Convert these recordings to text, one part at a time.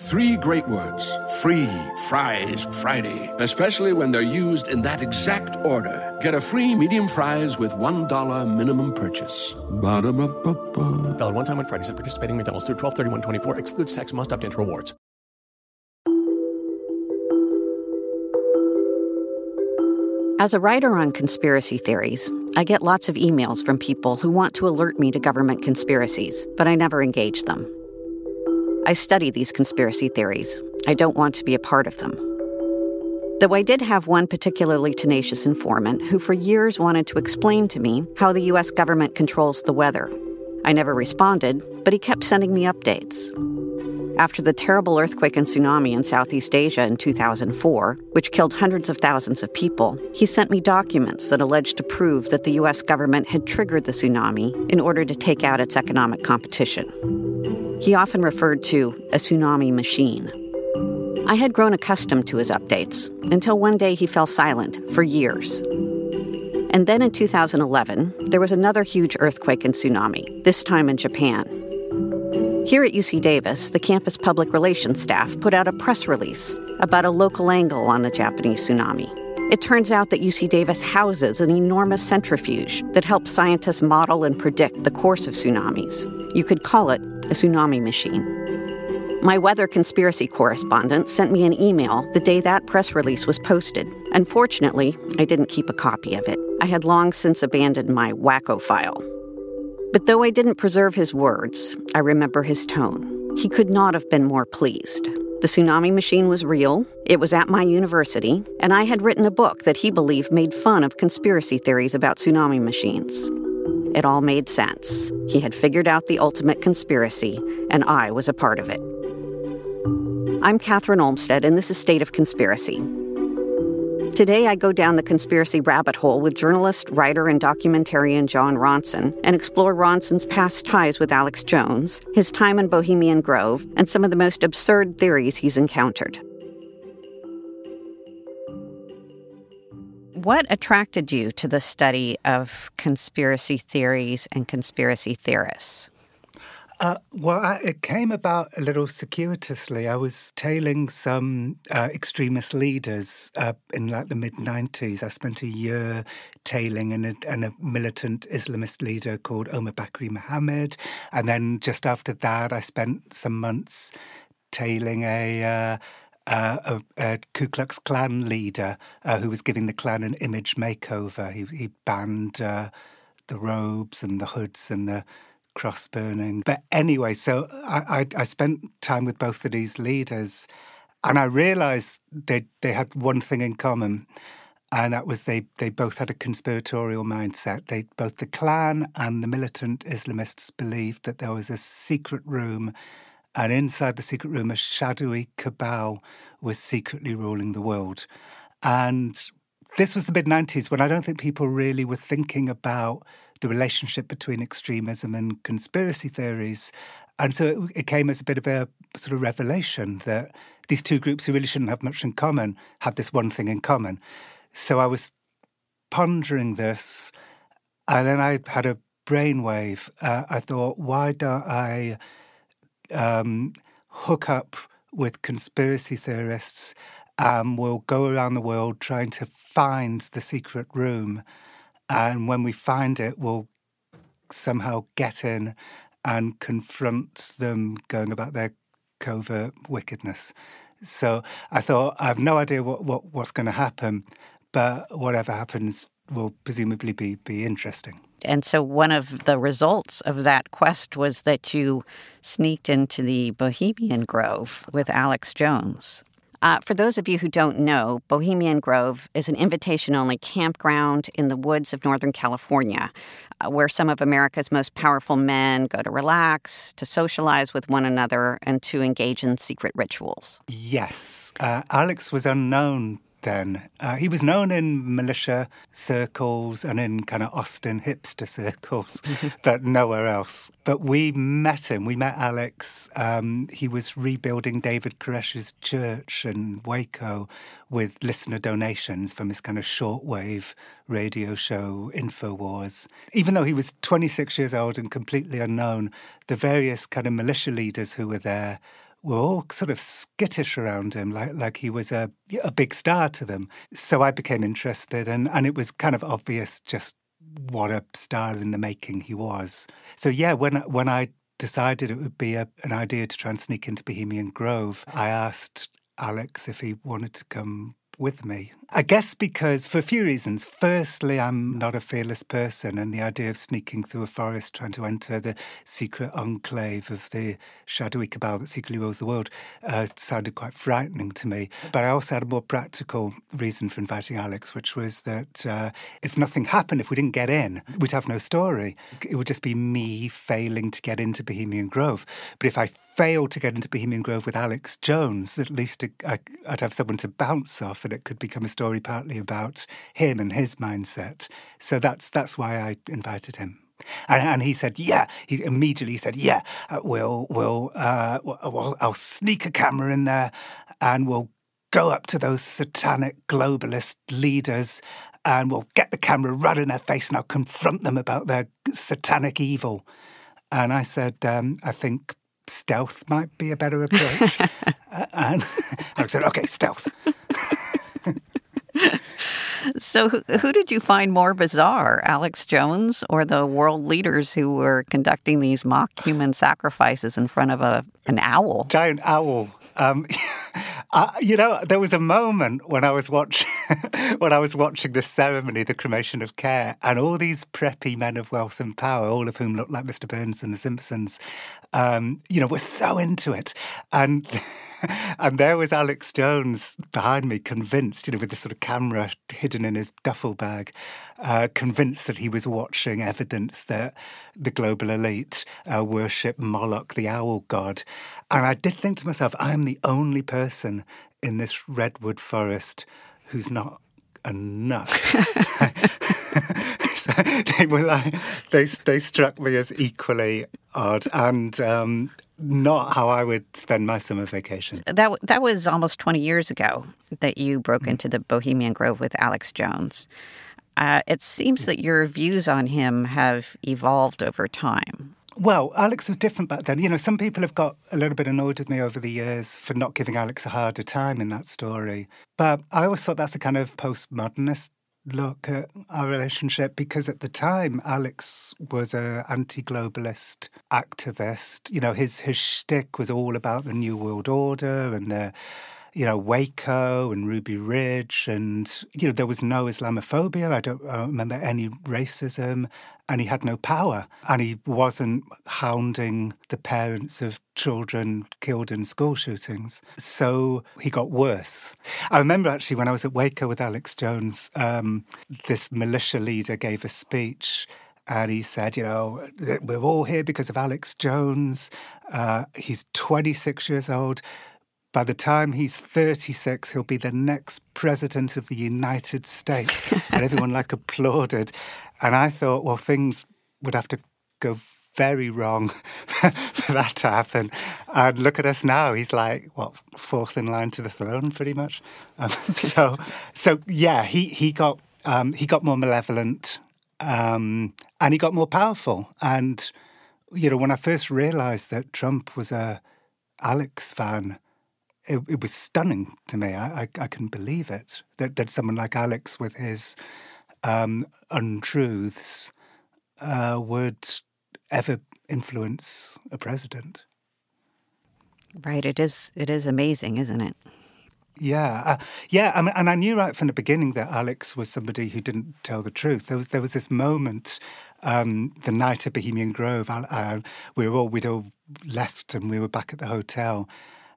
Three great words free fries Friday, especially when they're used in that exact order. Get a free medium fries with $1 minimum purchase. Ba-da-ba-ba-ba. Valid one time on Fridays at participating McDonald's through 12 24 excludes tax must opt into rewards. As a writer on conspiracy theories, I get lots of emails from people who want to alert me to government conspiracies, but I never engage them. I study these conspiracy theories. I don't want to be a part of them. Though I did have one particularly tenacious informant who for years wanted to explain to me how the US government controls the weather. I never responded, but he kept sending me updates. After the terrible earthquake and tsunami in Southeast Asia in 2004, which killed hundreds of thousands of people, he sent me documents that alleged to prove that the US government had triggered the tsunami in order to take out its economic competition. He often referred to a tsunami machine. I had grown accustomed to his updates until one day he fell silent for years. And then in 2011, there was another huge earthquake and tsunami, this time in Japan. Here at UC Davis, the campus public relations staff put out a press release about a local angle on the Japanese tsunami. It turns out that UC Davis houses an enormous centrifuge that helps scientists model and predict the course of tsunamis. You could call it a tsunami machine. My weather conspiracy correspondent sent me an email the day that press release was posted. Unfortunately, I didn't keep a copy of it. I had long since abandoned my wacko file. But though I didn't preserve his words, I remember his tone. He could not have been more pleased. The tsunami machine was real, it was at my university, and I had written a book that he believed made fun of conspiracy theories about tsunami machines. It all made sense. He had figured out the ultimate conspiracy, and I was a part of it. I'm Kathryn Olmsted, and this is State of Conspiracy. Today, I go down the conspiracy rabbit hole with journalist, writer, and documentarian Jon Ronson and explore Ronson's past ties with Alex Jones, his time in Bohemian Grove, and some of the most absurd theories he's encountered. What attracted you to the study of conspiracy theories and conspiracy theorists? Uh, well, I, it came about a little circuitously. I was tailing some uh, extremist leaders uh, in like the mid 90s. I spent a year tailing an, an, a militant Islamist leader called Omar Bakri Mohammed. And then just after that, I spent some months tailing a uh, a, a, Ku Klux Klan leader uh, who was giving the Klan an image makeover. He, he banned uh, the robes and the hoods and the cross burning. But anyway, so I, I, I spent time with both of these leaders, and I realised they they had one thing in common. And that was they, they both had a conspiratorial mindset. They both the Klan and the militant Islamists believed that there was a secret room and inside the secret room, a shadowy cabal was secretly ruling the world. And this was the mid 90s when I don't think people really were thinking about the relationship between extremism and conspiracy theories. And so it, it came as a bit of a sort of revelation that these two groups who really shouldn't have much in common have this one thing in common. So I was pondering this, and then I had a brainwave. Uh, I thought, why don't I um, hook up with conspiracy theorists and we'll go around the world trying to find the secret room. And when we find it, we'll somehow get in and confront them going about their covert wickedness. So I thought, I have no idea what, what what's going to happen, but whatever happens will presumably be, be interesting. And so one of the results of that quest was that you sneaked into the Bohemian Grove with Alex Jones. Uh, for those of you who don't know, Bohemian Grove is an invitation only campground in the woods of Northern California, uh, where some of America's most powerful men go to relax, to socialize with one another, and to engage in secret rituals. Yes. Uh, Alex was unknown then. Uh, he was known in militia circles and in kind of Austin hipster circles, but nowhere else. But we met him. We met Alex. Um, he was rebuilding David Koresh's church in Waco with listener donations from his kind of shortwave radio show InfoWars. Even though he was 26 years old and completely unknown, the various kind of militia leaders who were there were all sort of skittish around him, like like he was a a big star to them. So I became interested, and and it was kind of obvious just what a star in the making he was. So yeah, when when I decided it would be a, an idea to try and sneak into Bohemian Grove, I asked Alex if he wanted to come with me. I guess because, for a few reasons. Firstly, I'm not a fearless person, and the idea of sneaking through a forest trying to enter the secret enclave of the shadowy cabal that secretly rules the world uh, sounded quite frightening to me. But I also had a more practical reason for inviting Alex, which was that uh, if nothing happened, if we didn't get in, we'd have no story. It would just be me failing to get into Bohemian Grove. But if I failed to get into Bohemian Grove with Alex Jones, at least I'd have someone to bounce off, and it could become a story story partly about him and his mindset. So that's that's why I invited him. And, and he said, "Yeah." He immediately said, "Yeah, uh, we'll we'll, uh, we'll I'll sneak a camera in there, and we'll go up to those satanic globalist leaders, and we'll get the camera right in their face, and I'll confront them about their satanic evil." And I said, um, "I think stealth might be a better approach." uh, and I said, "Okay, stealth." so, who, who, did you find more bizarre, Alex Jones or the world leaders who were conducting these mock human sacrifices in front of a an owl? Giant owl. Um, uh, you know, there was a moment when I was watching when I was watching the ceremony, the cremation of care, and all these preppy men of wealth and power, all of whom looked like Mr. Burns and The Simpsons, um, you know, were so into it, and. and there was Alex Jones behind me, convinced, you know, with this sort of camera hidden in his duffel bag, uh, convinced that he was watching evidence that the global elite uh, worship Moloch, the owl god. And I did think to myself, I am the only person in this redwood forest who's not a nut. they were like they they struck me as equally odd and um, not how I would spend my summer vacation. That that was almost 20 years ago that you broke mm-hmm. into the Bohemian Grove with Alex Jones. Uh, it seems that your views on him have evolved over time. Well, Alex was different back then. You know, some people have got a little bit annoyed with me over the years for not giving Alex a harder time in that story. But I always thought that's a kind of postmodernist look at our relationship because at the time Alex was an anti-globalist activist. You know, his his shtick was all about the New World Order and the you know, Waco and Ruby Ridge, and you know, there was no Islamophobia. I don't remember any racism, and he had no power, and he wasn't hounding the parents of children killed in school shootings. So he got worse. I remember actually when I was at Waco with Alex Jones, um, this militia leader gave a speech. And he said, you know, we're all here because of Alex Jones. Uh, he's 26 years old by the time he's 36, he'll be the next president of the United States. and everyone like applauded. And I thought, well, things would have to go very wrong for that to happen. And look at us now. He's like, what, fourth in line to the throne, pretty much. Um, so, so yeah, he, he got um, he got more malevolent um, and he got more powerful. And, you know, when I first realized that Trump was a Alex fan, it, it was stunning to me. I, I, I, couldn't believe it that, that someone like Alex, with his um, untruths, uh, would ever influence a president. Right. It is. It is amazing, isn't it? Yeah, uh, yeah, I mean, and I knew right from the beginning that Alex was somebody who didn't tell the truth. There was there was this moment, um, the night at Bohemian Grove. I, I, we were all we'd all left and we were back at the hotel,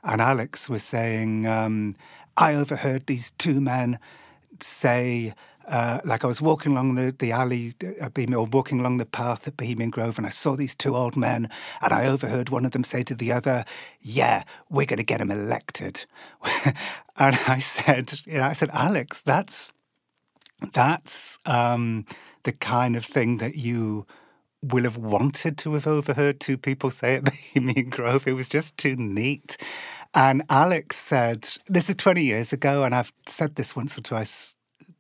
and Alex was saying, um, I overheard these two men say, uh, like I was walking along the, the alley uh, or walking along the path at Bohemian Grove, and I saw these two old men, and I overheard one of them say to the other, "Yeah, we're going to get him elected." and I said, you know, I said, Alex, that's that's um, the kind of thing that you will have wanted to have overheard two people say it at Bohemian Grove. It was just too neat. And Alex said, This is 20 years ago, and I've said this once or twice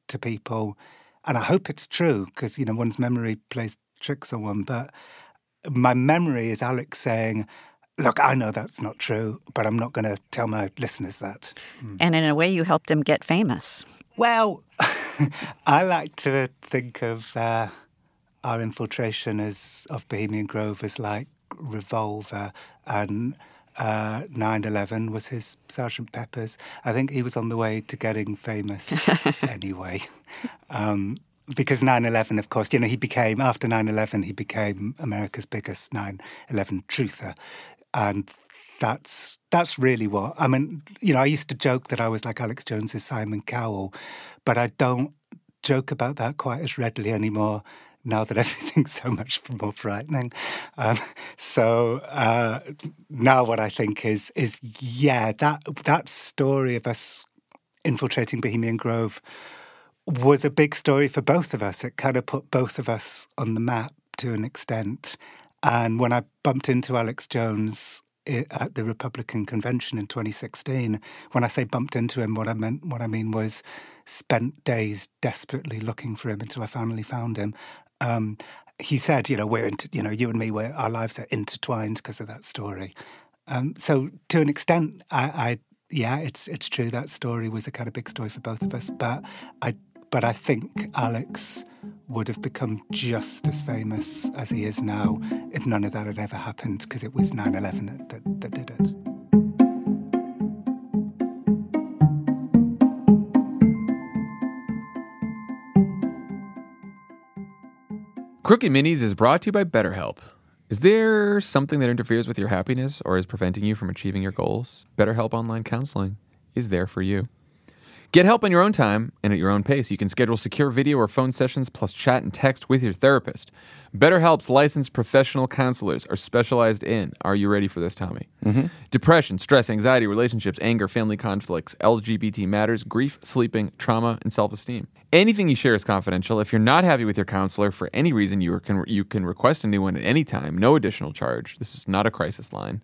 to people, and I hope it's true because, you know, one's memory plays tricks on one. But my memory is Alex saying, look, I know that's not true, but I'm not going to tell my listeners that. And in a way, you helped him get famous. Well, I like to think of uh, our infiltration as of Bohemian Grove as like Revolver and uh, 9/11 was his Sergeant Pepper's. I think he was on the way to getting famous anyway. Um, because 9/11, of course, you know, he became after 9/11, he became America's biggest 9/11 truther, and that's that's really what I mean. You know, I used to joke that I was like Alex Jones's Simon Cowell, but I don't joke about that quite as readily anymore now that everything's so much more frightening. Um, so uh, now what I think is is yeah that that story of us infiltrating Bohemian Grove was a big story for both of us. It kind of put both of us on the map to an extent. And when I bumped into Alex Jones at the Republican convention in 2016, when I say bumped into him, what I meant, what I mean was spent days desperately looking for him until I finally found him. Um, he said, you know, we're, you know, you and me, we're, our lives are intertwined because of that story. Um, so to an extent, I, I, yeah, it's it's true that story was a kind of big story for both of us. But I, but I think Alex would have become just as famous as he is now if none of that had ever happened because it was 9/11 that, that, that did it. Crooked Minis is brought to you by BetterHelp. Is there something that interferes with your happiness or is preventing you from achieving your goals? BetterHelp Online Counseling is there for you. Get help on your own time and at your own pace. You can schedule secure video or phone sessions plus chat and text with your therapist. BetterHelp's licensed professional counselors are specialized in, are you ready for this, Tommy? Mm-hmm. Depression, stress, anxiety, relationships, anger, family conflicts, LGBT matters, grief, sleeping, trauma, and self esteem. Anything you share is confidential. If you're not happy with your counselor for any reason, you can, you can request a new one at any time, no additional charge. This is not a crisis line.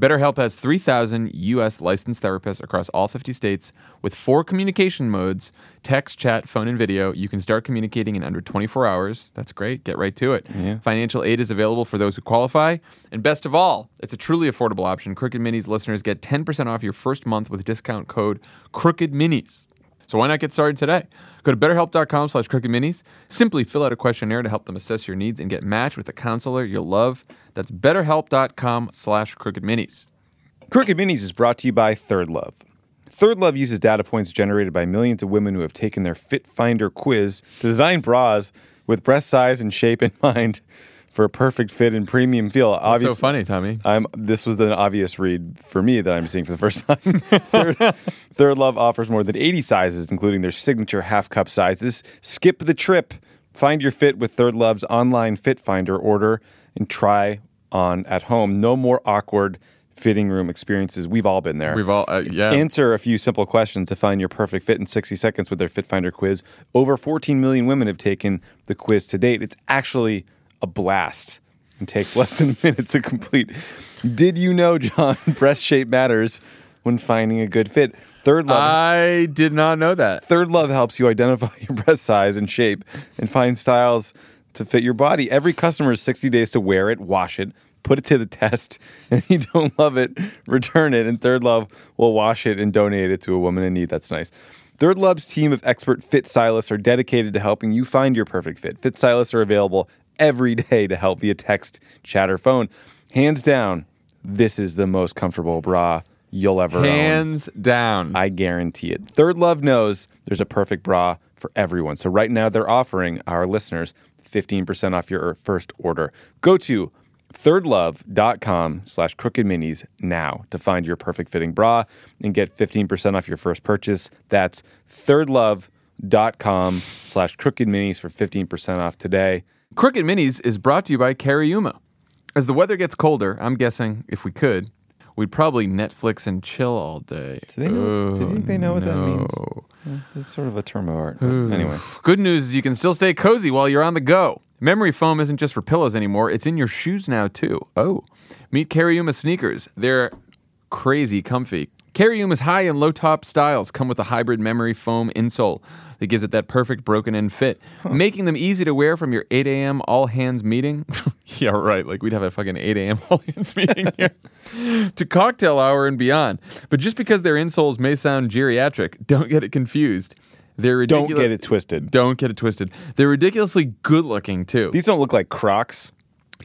BetterHelp has 3,000 U.S. licensed therapists across all 50 states with four communication modes text, chat, phone, and video. You can start communicating in under 24 hours. That's great. Get right to it. Financial aid is available for those who qualify. And best of all, it's a truly affordable option. Crooked Minis listeners get 10% off your first month with discount code Crooked Minis. So why not get started today? Go to betterhelp.com slash crooked minis. Simply fill out a questionnaire to help them assess your needs and get matched with a counselor you'll love. That's betterhelp.com slash crooked minis. Crooked Minis is brought to you by Third Love. Third Love uses data points generated by millions of women who have taken their Fit Finder quiz to design bras with breast size and shape in mind for a perfect fit and premium feel. Obviously, so funny, Tommy? I'm this was an obvious read for me that I'm seeing for the first time. Third, Third Love offers more than 80 sizes, including their signature half cup sizes. Skip the trip. Find your fit with Third Love's online fit finder order and try on at home. No more awkward fitting room experiences. We've all been there. We've all, uh, yeah. Answer a few simple questions to find your perfect fit in 60 seconds with their Fit Finder quiz. Over 14 million women have taken the quiz to date. It's actually a blast and takes less than a minute to complete. Did you know, John, breast shape matters when finding a good fit? Third Love. I did not know that. Third Love helps you identify your breast size and shape and find styles to fit your body. Every customer has 60 days to wear it, wash it, put it to the test. And if you don't love it, return it. And Third Love will wash it and donate it to a woman in need. That's nice. Third Love's team of expert fit stylists are dedicated to helping you find your perfect fit. Fit stylists are available every day to help via text, chat, or phone. Hands down, this is the most comfortable bra you'll ever own. Hands down. I guarantee it. Third Love knows there's a perfect bra for everyone. So right now they're offering our listeners 15% off your first order. Go to thirdlove.com slash crooked minis now to find your perfect fitting bra and get 15% off your first purchase. That's thirdlove.com slash crooked minis for 15% off today. Crooked Minis is brought to you by Cariuma. As the weather gets colder, I'm guessing if we could, we'd probably Netflix and chill all day. Do they know, do you think they know what that means? It's sort of a term of art. Anyway. Good news is you can still stay cozy while you're on the go. Memory foam isn't just for pillows anymore, it's in your shoes now too. Oh. Meet Cariuma sneakers. They're crazy comfy. Cariuma's high and low top styles come with a hybrid memory foam insole that gives it that perfect broken in fit, making them easy to wear from your 8 a.m. all hands meeting. yeah, right. Like we'd have a fucking 8 a.m. all hands meeting here to cocktail hour and beyond. But just because their insoles may sound geriatric, don't get it confused. They're ridiculous. Don't get it twisted. Don't get it twisted. They're ridiculously good looking too. These don't look like Crocs.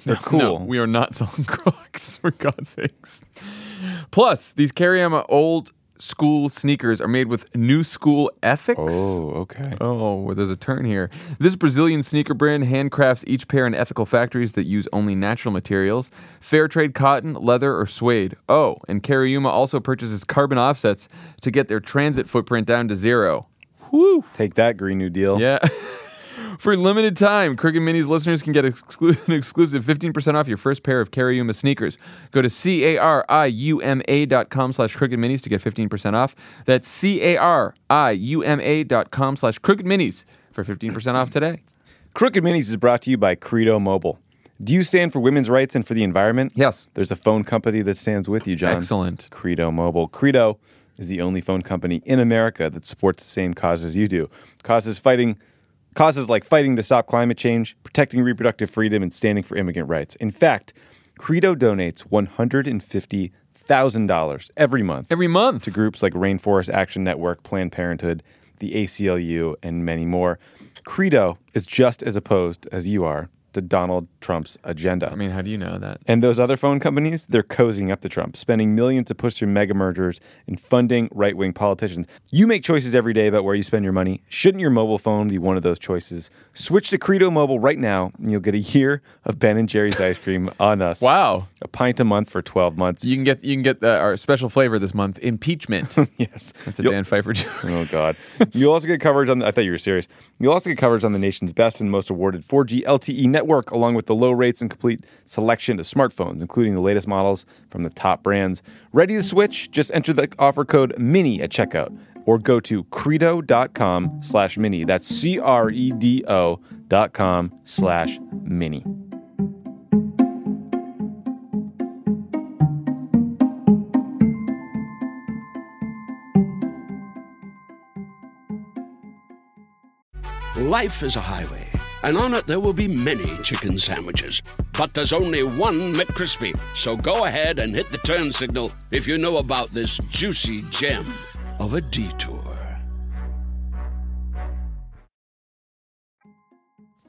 They're cool. No, we are not selling Crocs for God's sakes. Plus, these Cariuma old school sneakers are made with new school ethics. oh, okay. Oh, well, there's a turn here. This Brazilian sneaker brand handcrafts each pair in ethical factories that use only natural materials, fair trade cotton, leather, or suede. Oh, and Cariuma also purchases carbon offsets to get their transit footprint down to zero. Woo! Take that, Green New Deal. Yeah. For limited time, Crooked Minis listeners can get exclu- an exclusive 15% off your first pair of Cariuma sneakers. Go to C-A-R-I-U-M-A dot com slash Crooked Minis to get 15% off. That's C-A-R-I-U-M-A dot com slash Crooked Minis for 15% off today. Crooked Minis is brought to you by Credo Mobile. Do you stand for women's rights and for the environment? Yes. There's a phone company that stands with you, John. Excellent. Credo Mobile. Credo is the only phone company in America that supports the same causes you do. Causes fighting causes like fighting to stop climate change, protecting reproductive freedom, and standing for immigrant rights. In fact, Credo donates $150,000 every month Every month. to groups like Rainforest Action Network, Planned Parenthood, the ACLU, and many more. Credo is just as opposed as you are to Donald Trump's agenda. I mean, how do you know that? And those other phone companies, they're cozying up to Trump, spending millions to push through mega mergers and funding right wing politicians. You make choices every day about where you spend your money. Shouldn't your mobile phone be one of those choices? Switch to Credo Mobile right now, and you'll get a year of Ben and Jerry's ice cream on us. Wow. A pint a month for 12 months. You can get you can get uh, our special flavor this month, impeachment. yes. That's a You'll- Dan Pfeiffer joke. Oh God! You'll also get coverage on. The, I thought you were serious. You'll also get coverage on the nation's best and most awarded 4G LTE E network, along with the low rates and complete selection of smartphones, including the latest models from the top brands. Ready to switch? Just enter the offer code MINI at checkout, or go to credo.com slash mini. That's C R E D O dot com slash mini. Life is a highway, and on it there will be many chicken sandwiches. But there's only one McCrispy. So go ahead and hit the turn signal if you know about this juicy gem of a detour.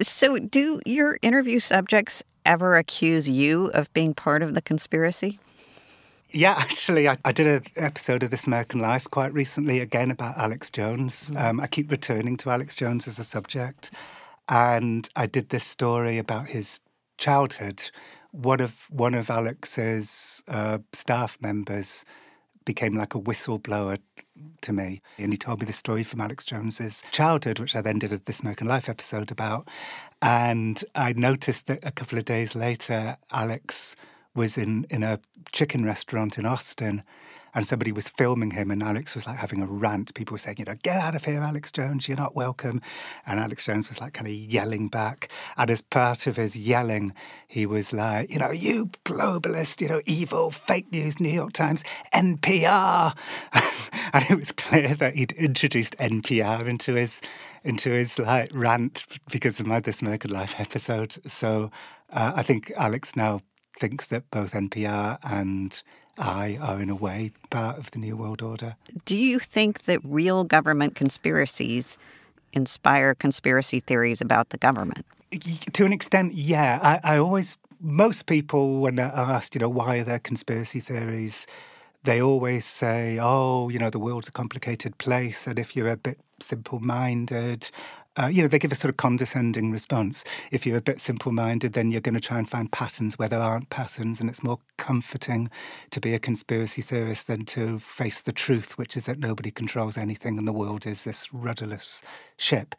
So, do your interview subjects ever accuse you of being part of the conspiracy? Yeah, actually, I, I did an episode of This American Life quite recently, again about Alex Jones. Um, I keep returning to Alex Jones as a subject. And I did this story about his childhood. One of, one of Alex's uh, staff members became like a whistleblower to me. And he told me the story from Alex Jones's childhood, which I then did a This American Life episode about. And I noticed that a couple of days later, Alex was in, in a chicken restaurant in Austin and somebody was filming him and Alex was like having a rant. People were saying, you know, get out of here, Alex Jones, you're not welcome. And Alex Jones was like kind of yelling back. And as part of his yelling, he was like, you know, you globalist, you know, evil, fake news, New York Times, NPR. and it was clear that he'd introduced NPR into his into his like rant because of my This American Life episode. So uh, I think Alex now thinks that both NPR and I are, in a way, part of the New World Order. Do you think that real government conspiracies inspire conspiracy theories about the government? To an extent, yeah. I, I always, most people, when they're asked, you know, why are there conspiracy theories, they always say, oh, you know, the world's a complicated place. And if you're a bit simple minded, uh, you know, they give a sort of condescending response. If you're a bit simple minded, then you're going to try and find patterns where there aren't patterns. And it's more comforting to be a conspiracy theorist than to face the truth, which is that nobody controls anything and the world is this rudderless ship.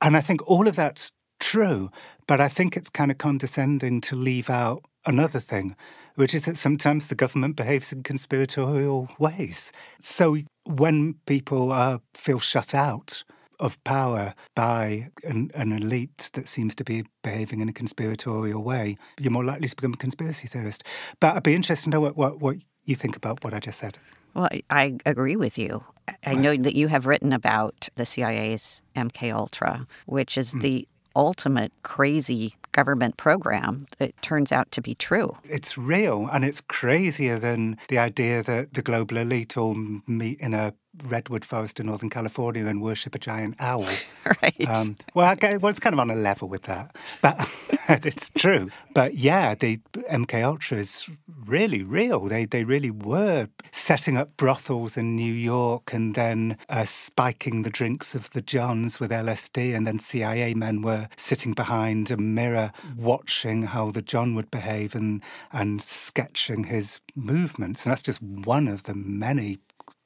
And I think all of that's true, but I think it's kind of condescending to leave out another thing, which is that sometimes the government behaves in conspiratorial ways. So when people uh, feel shut out of power by an, an elite that seems to be behaving in a conspiratorial way, you're more likely to become a conspiracy theorist. But I'd be interested to know what, what, what you think about what I just said. Well, I, agree with you. I know that you have written about the CIA's MK Ultra, which is mm. the ultimate crazy government program that turns out to be true. It's real and it's crazier than the idea that the global elite all meet in a redwood forest in Northern California and worship a giant owl. Right. Um, well, I, well, it's kind of on a level with that, but it's true. But yeah, the MK Ultra is really real. They they really were setting up brothels in New York and then uh, spiking the drinks of the Johns with LSD, and then CIA men were sitting behind a mirror watching how the John would behave and and sketching his movements. And that's just one of the many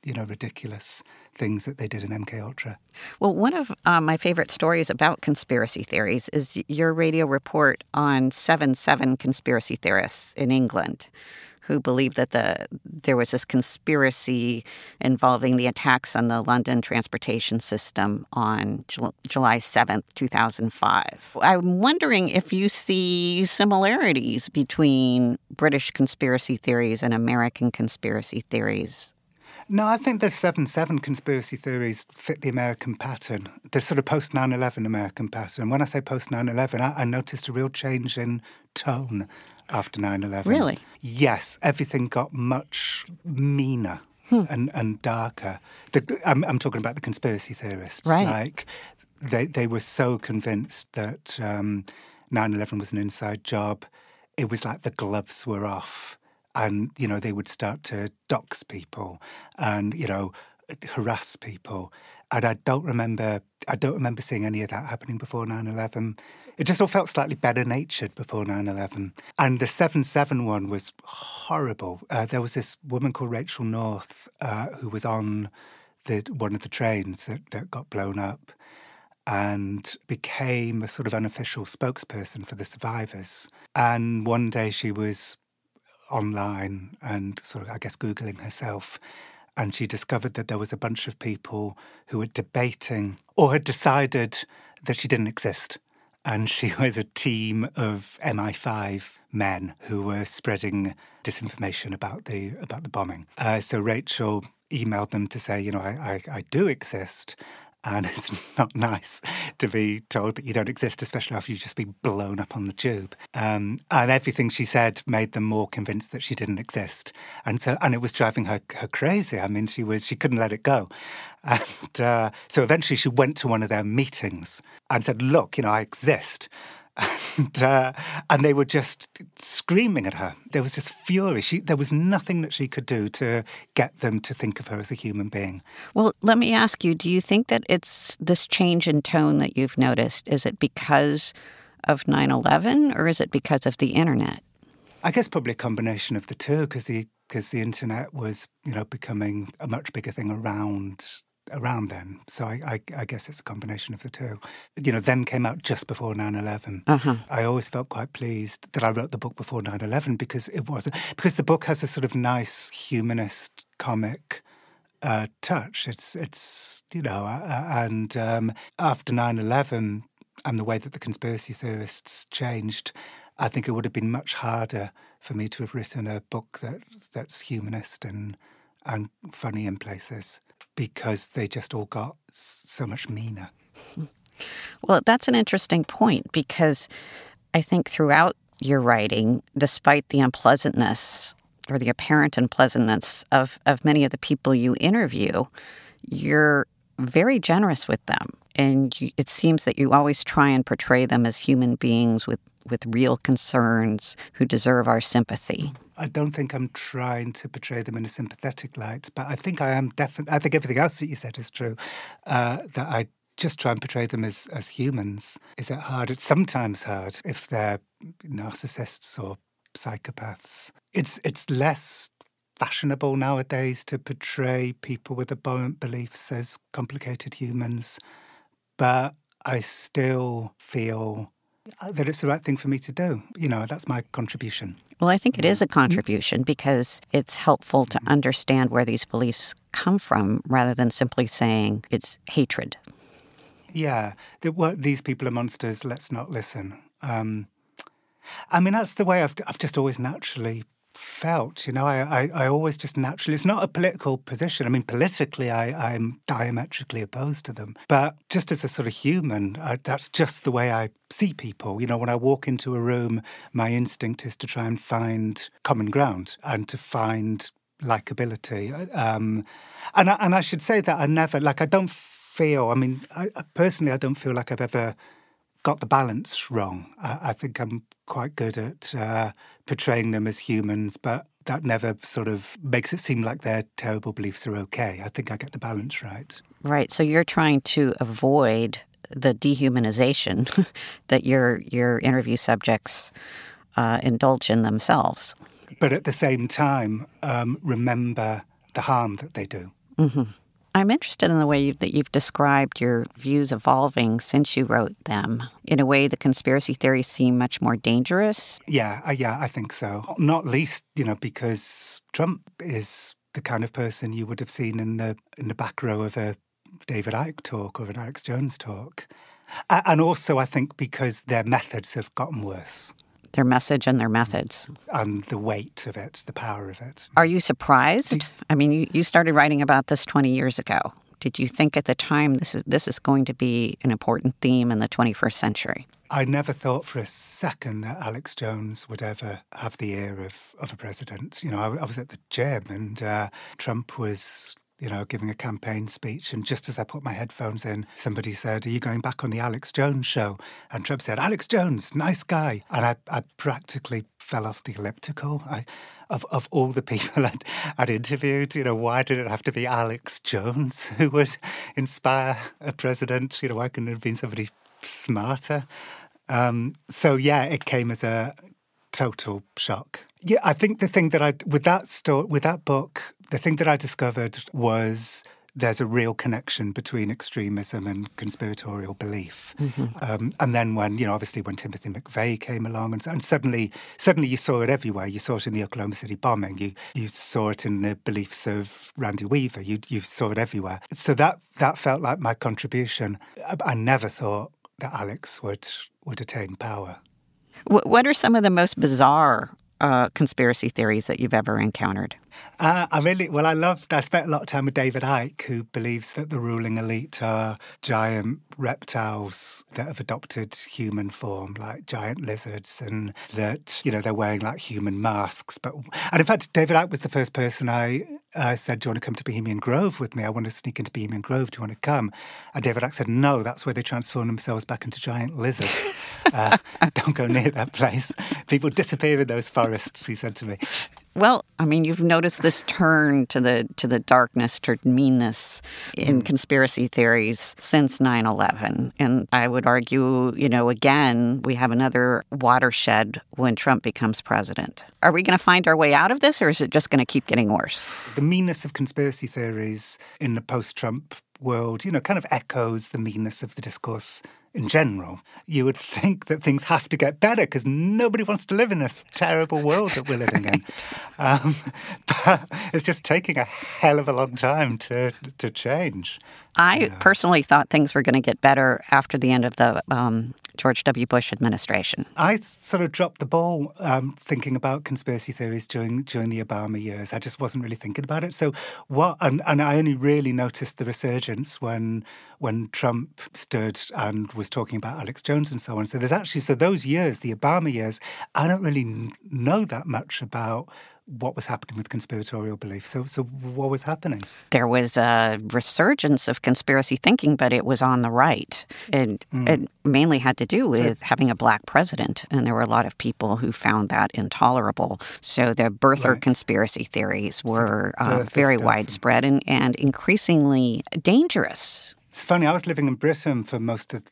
you know ridiculous things that they did in MK Ultra. Well, one of uh, my favorite stories about conspiracy theories is your radio report on seven seven conspiracy theorists in England who believed that the there was this conspiracy involving the attacks on the London transportation system on Jul- July 7th, 2005. I'm wondering if you see similarities between British conspiracy theories and American conspiracy theories no, I think the 7 7 conspiracy theories fit the American pattern, the sort of post 9 11 American pattern. When I say post 9 11, I, I noticed a real change in tone after 9 11. Really? Yes, everything got much meaner. And, and darker. The, I'm, I'm talking about the conspiracy theorists. Right. Like they, they were so convinced that um, 9 11 was an inside job. It was like the gloves were off and you know they would start to dox people and you know harass people. And i don't remember i don't remember seeing any of that happening before 9-11 it just all felt slightly better natured before 9-11 and the 7-7 one was horrible. Uh, there was this woman called rachel north uh, who was on the one of the trains that, that got blown up and became a sort of unofficial spokesperson for the survivors. And one day she was online and sort of, I guess, Googling herself. And she discovered that there was a bunch of people who were debating or had decided that she didn't exist. And she was a team of MI5 men who were spreading disinformation about the about the bombing. Uh, so Rachel emailed them to say, you know, I, I, I do exist, and it's not nice to be told that you don't exist, especially after you've just been blown up on the tube. Um, and everything she said made them more convinced that she didn't exist, and so and it was driving her, her crazy. I mean, she was she couldn't let it go, and uh, so eventually she went to one of their meetings and said, "Look, you know, I exist." And uh, and they were just screaming at her. There was just fury. She, there was nothing that she could do to get them to think of her as a human being. Well, let me ask you: Do you think that it's this change in tone that you've noticed? Is it because of 9/11, or is it because of the internet? I guess probably a combination of the two, because the because the internet was you know becoming a much bigger thing around around then. So I, I, I, guess it's a combination of the two. You know, them came out just before 9 11. Uh-huh. I always felt quite pleased that I wrote the book before 9 11 because it was, because the book has a sort of nice humanist comic. Uh, touch. It's it's you know, uh, and um, after 9-11 and the way that the conspiracy theorists changed, I think it would have been much harder for me to have written a book that that's humanist and and funny in places because they just all got so much meaner. Well, that's an interesting point because I think throughout your writing, despite the unpleasantness or the apparent unpleasantness of, of many of the people you interview, you're very generous with them. And you, it seems that you always try and portray them as human beings with, with real concerns who deserve our sympathy. I don't think I'm trying to portray them in a sympathetic light, but I think I am definitely. I think everything else that you said is true. Uh, that I just try and portray them as as humans. Is it hard? It's sometimes hard if they're narcissists or psychopaths. It's it's less fashionable nowadays to portray people with abhorrent beliefs as complicated humans, but I still feel Uh, that it's the right thing for me to do. You know, that's my contribution. Well, I think it mm. is a contribution because it's helpful to mm. understand where these beliefs come from rather than simply saying it's hatred. Yeah, what these people are monsters. Let's not listen. Um, I mean, that's the way I've, I've just always naturally felt. You know, I, I, I, always just naturally, it's not a political position. I mean, politically, I, I'm diametrically opposed to them. But just as a sort of human, I, that's just the way I see people. You know, when I walk into a room, my instinct is to try and find common ground and to find likability. Um, and, I, and I should say that I never, like, I don't feel, I mean, I, personally, I don't feel like I've ever got the balance wrong. I, I think I'm quite good at uh, portraying them as humans, but that never sort of makes it seem like their terrible beliefs are okay. I think I get the balance right. Right. So you're trying to avoid the dehumanization that your your interview subjects uh, indulge in themselves. But at the same time, um, remember the harm that they do. Mm-hmm. I'm interested in the way that you've described your views evolving since you wrote them. In a way, the conspiracy theories seem much more dangerous. Yeah, uh, yeah, I think so. Not least, you know, because Trump is the kind of person you would have seen in the in the back row of a David Icke talk or an Alex Jones talk, and also I think because their methods have gotten worse their message and their methods. And the weight of it, the power of it. Are you surprised? I mean, you, you started writing about this 20 years ago. Did you think at the time this is this is going to be an important theme in the 21st century? I never thought for a second that Alex Jones would ever have the ear of, of a president. You know, I, I was at the gym and uh, Trump was you know, giving a campaign speech. And just as I put my headphones in, somebody said, Are you going back on the Alex Jones show? And Trump said, Alex Jones, nice guy. And I, I practically fell off the elliptical. I, of, of all the people I'd, I'd interviewed, you know, why did it have to be Alex Jones who would inspire a president? You know, why couldn't it have been somebody smarter? Um, so, yeah, it came as a total shock. Yeah, I think the thing that I, with that story, with that book, the thing that I discovered was there's a real connection between extremism and conspiratorial belief. Mm-hmm. Um, and then when, you know, obviously when Timothy McVeigh came along and, and, suddenly suddenly you saw it everywhere. You saw it in the Oklahoma City bombing. You you saw it in the beliefs of Randy Weaver. You you saw it everywhere. So that that felt like my contribution. I, I never thought that Alex would would attain power. What are some of the most bizarre uh, conspiracy theories that you've ever encountered? Uh, I really, well, I loved, I spent a lot of time with David Icke, who believes that the ruling elite are giant reptiles that have adopted human form, like giant lizards, and that, you know, they're wearing like human masks. But, and in fact, David Icke was the first person I uh, said, Do you want to come to Bohemian Grove with me? I want to sneak into Bohemian Grove. Do you want to come? And David Icke said, No, that's where they transform themselves back into giant lizards. uh, don't go near that place. People disappear in those forests, he said to me. Well, I mean, you've noticed this turn to the to the darkness, to meanness in mm. conspiracy theories since 9/11, and I would argue, you know, again, we have another watershed when Trump becomes president. Are we going to find our way out of this, or is it just going to keep getting worse? The meanness of conspiracy theories in the post-Trump world, you know, kind of echoes the meanness of the discourse in general. You would think that things have to get better because nobody wants to live in this terrible world that we're living in. Um, but it's just taking a hell of a long time to to change. I yeah. personally thought things were going to get better after the end of the um, George W. Bush administration. I sort of dropped the ball um, thinking about conspiracy theories during during the Obama years. I just wasn't really thinking about it. So what? And, and I only really noticed the resurgence when when Trump stood and was talking about Alex Jones and so on. So there's actually so those years, the Obama years, I don't really know that much about what was happening with conspiratorial belief. So, so what was happening? There was a resurgence of conspiracy thinking, but it was on the right. And mm. it mainly had to do with having a black president, and there were a lot of people who found that intolerable. So the birther right. conspiracy theories were uh, very widespread and, and increasingly dangerous. It's funny, I was living in Britain for most of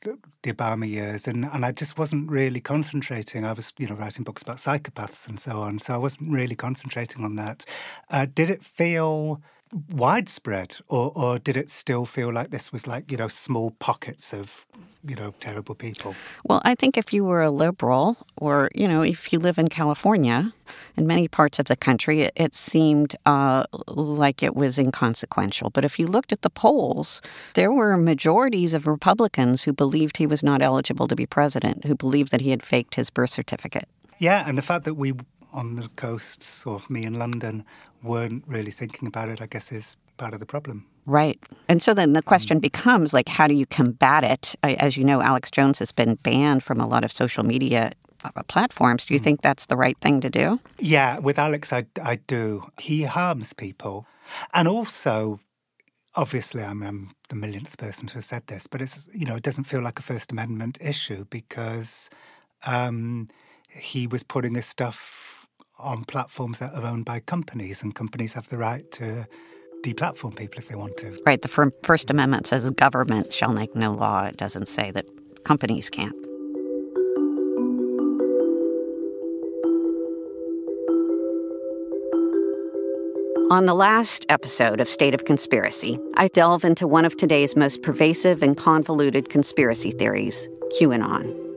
the Obama years and, and I just wasn't really concentrating. I was, you know, writing books about psychopaths and so on. So I wasn't really concentrating on that. Uh, did it feel widespread or, or did it still feel like this was like, you know, small pockets of you know, terrible people. Well, I think if you were a liberal or, you know, if you live in California, in many parts of the country, it, it seemed uh, like it was inconsequential. But if you looked at the polls, there were majorities of Republicans who believed he was not eligible to be president, who believed that he had faked his birth certificate. Yeah, and the fact that we on the coasts or me in London weren't really thinking about it, I guess is part of the problem. Right. And so then the question becomes like, how do you combat it? As you know, Alex Jones has been banned from a lot of social media uh, platforms. Do you think that's the right thing to do? Yeah, with Alex, I, I do. He harms people. And also, obviously, I'm, I'm the millionth person to have said this, but it's, you know, it doesn't feel like a First Amendment issue because um, he was putting his stuff on platforms that are owned by companies, and companies have the right to deplatform people if they want to. Right. The First Amendment says government shall make no law. It doesn't say that companies can't. On the last episode of State of Conspiracy, I delve into one of today's most pervasive and convoluted conspiracy theories QAnon.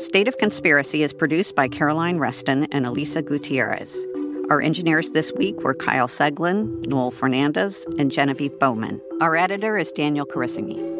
State of Conspiracy is produced by Caroline Reston and Elisa Gutierrez. Our engineers this week were Kyle Seglin, Noel Fernandez, and Genevieve Bowman. Our editor is Daniel Carissimi.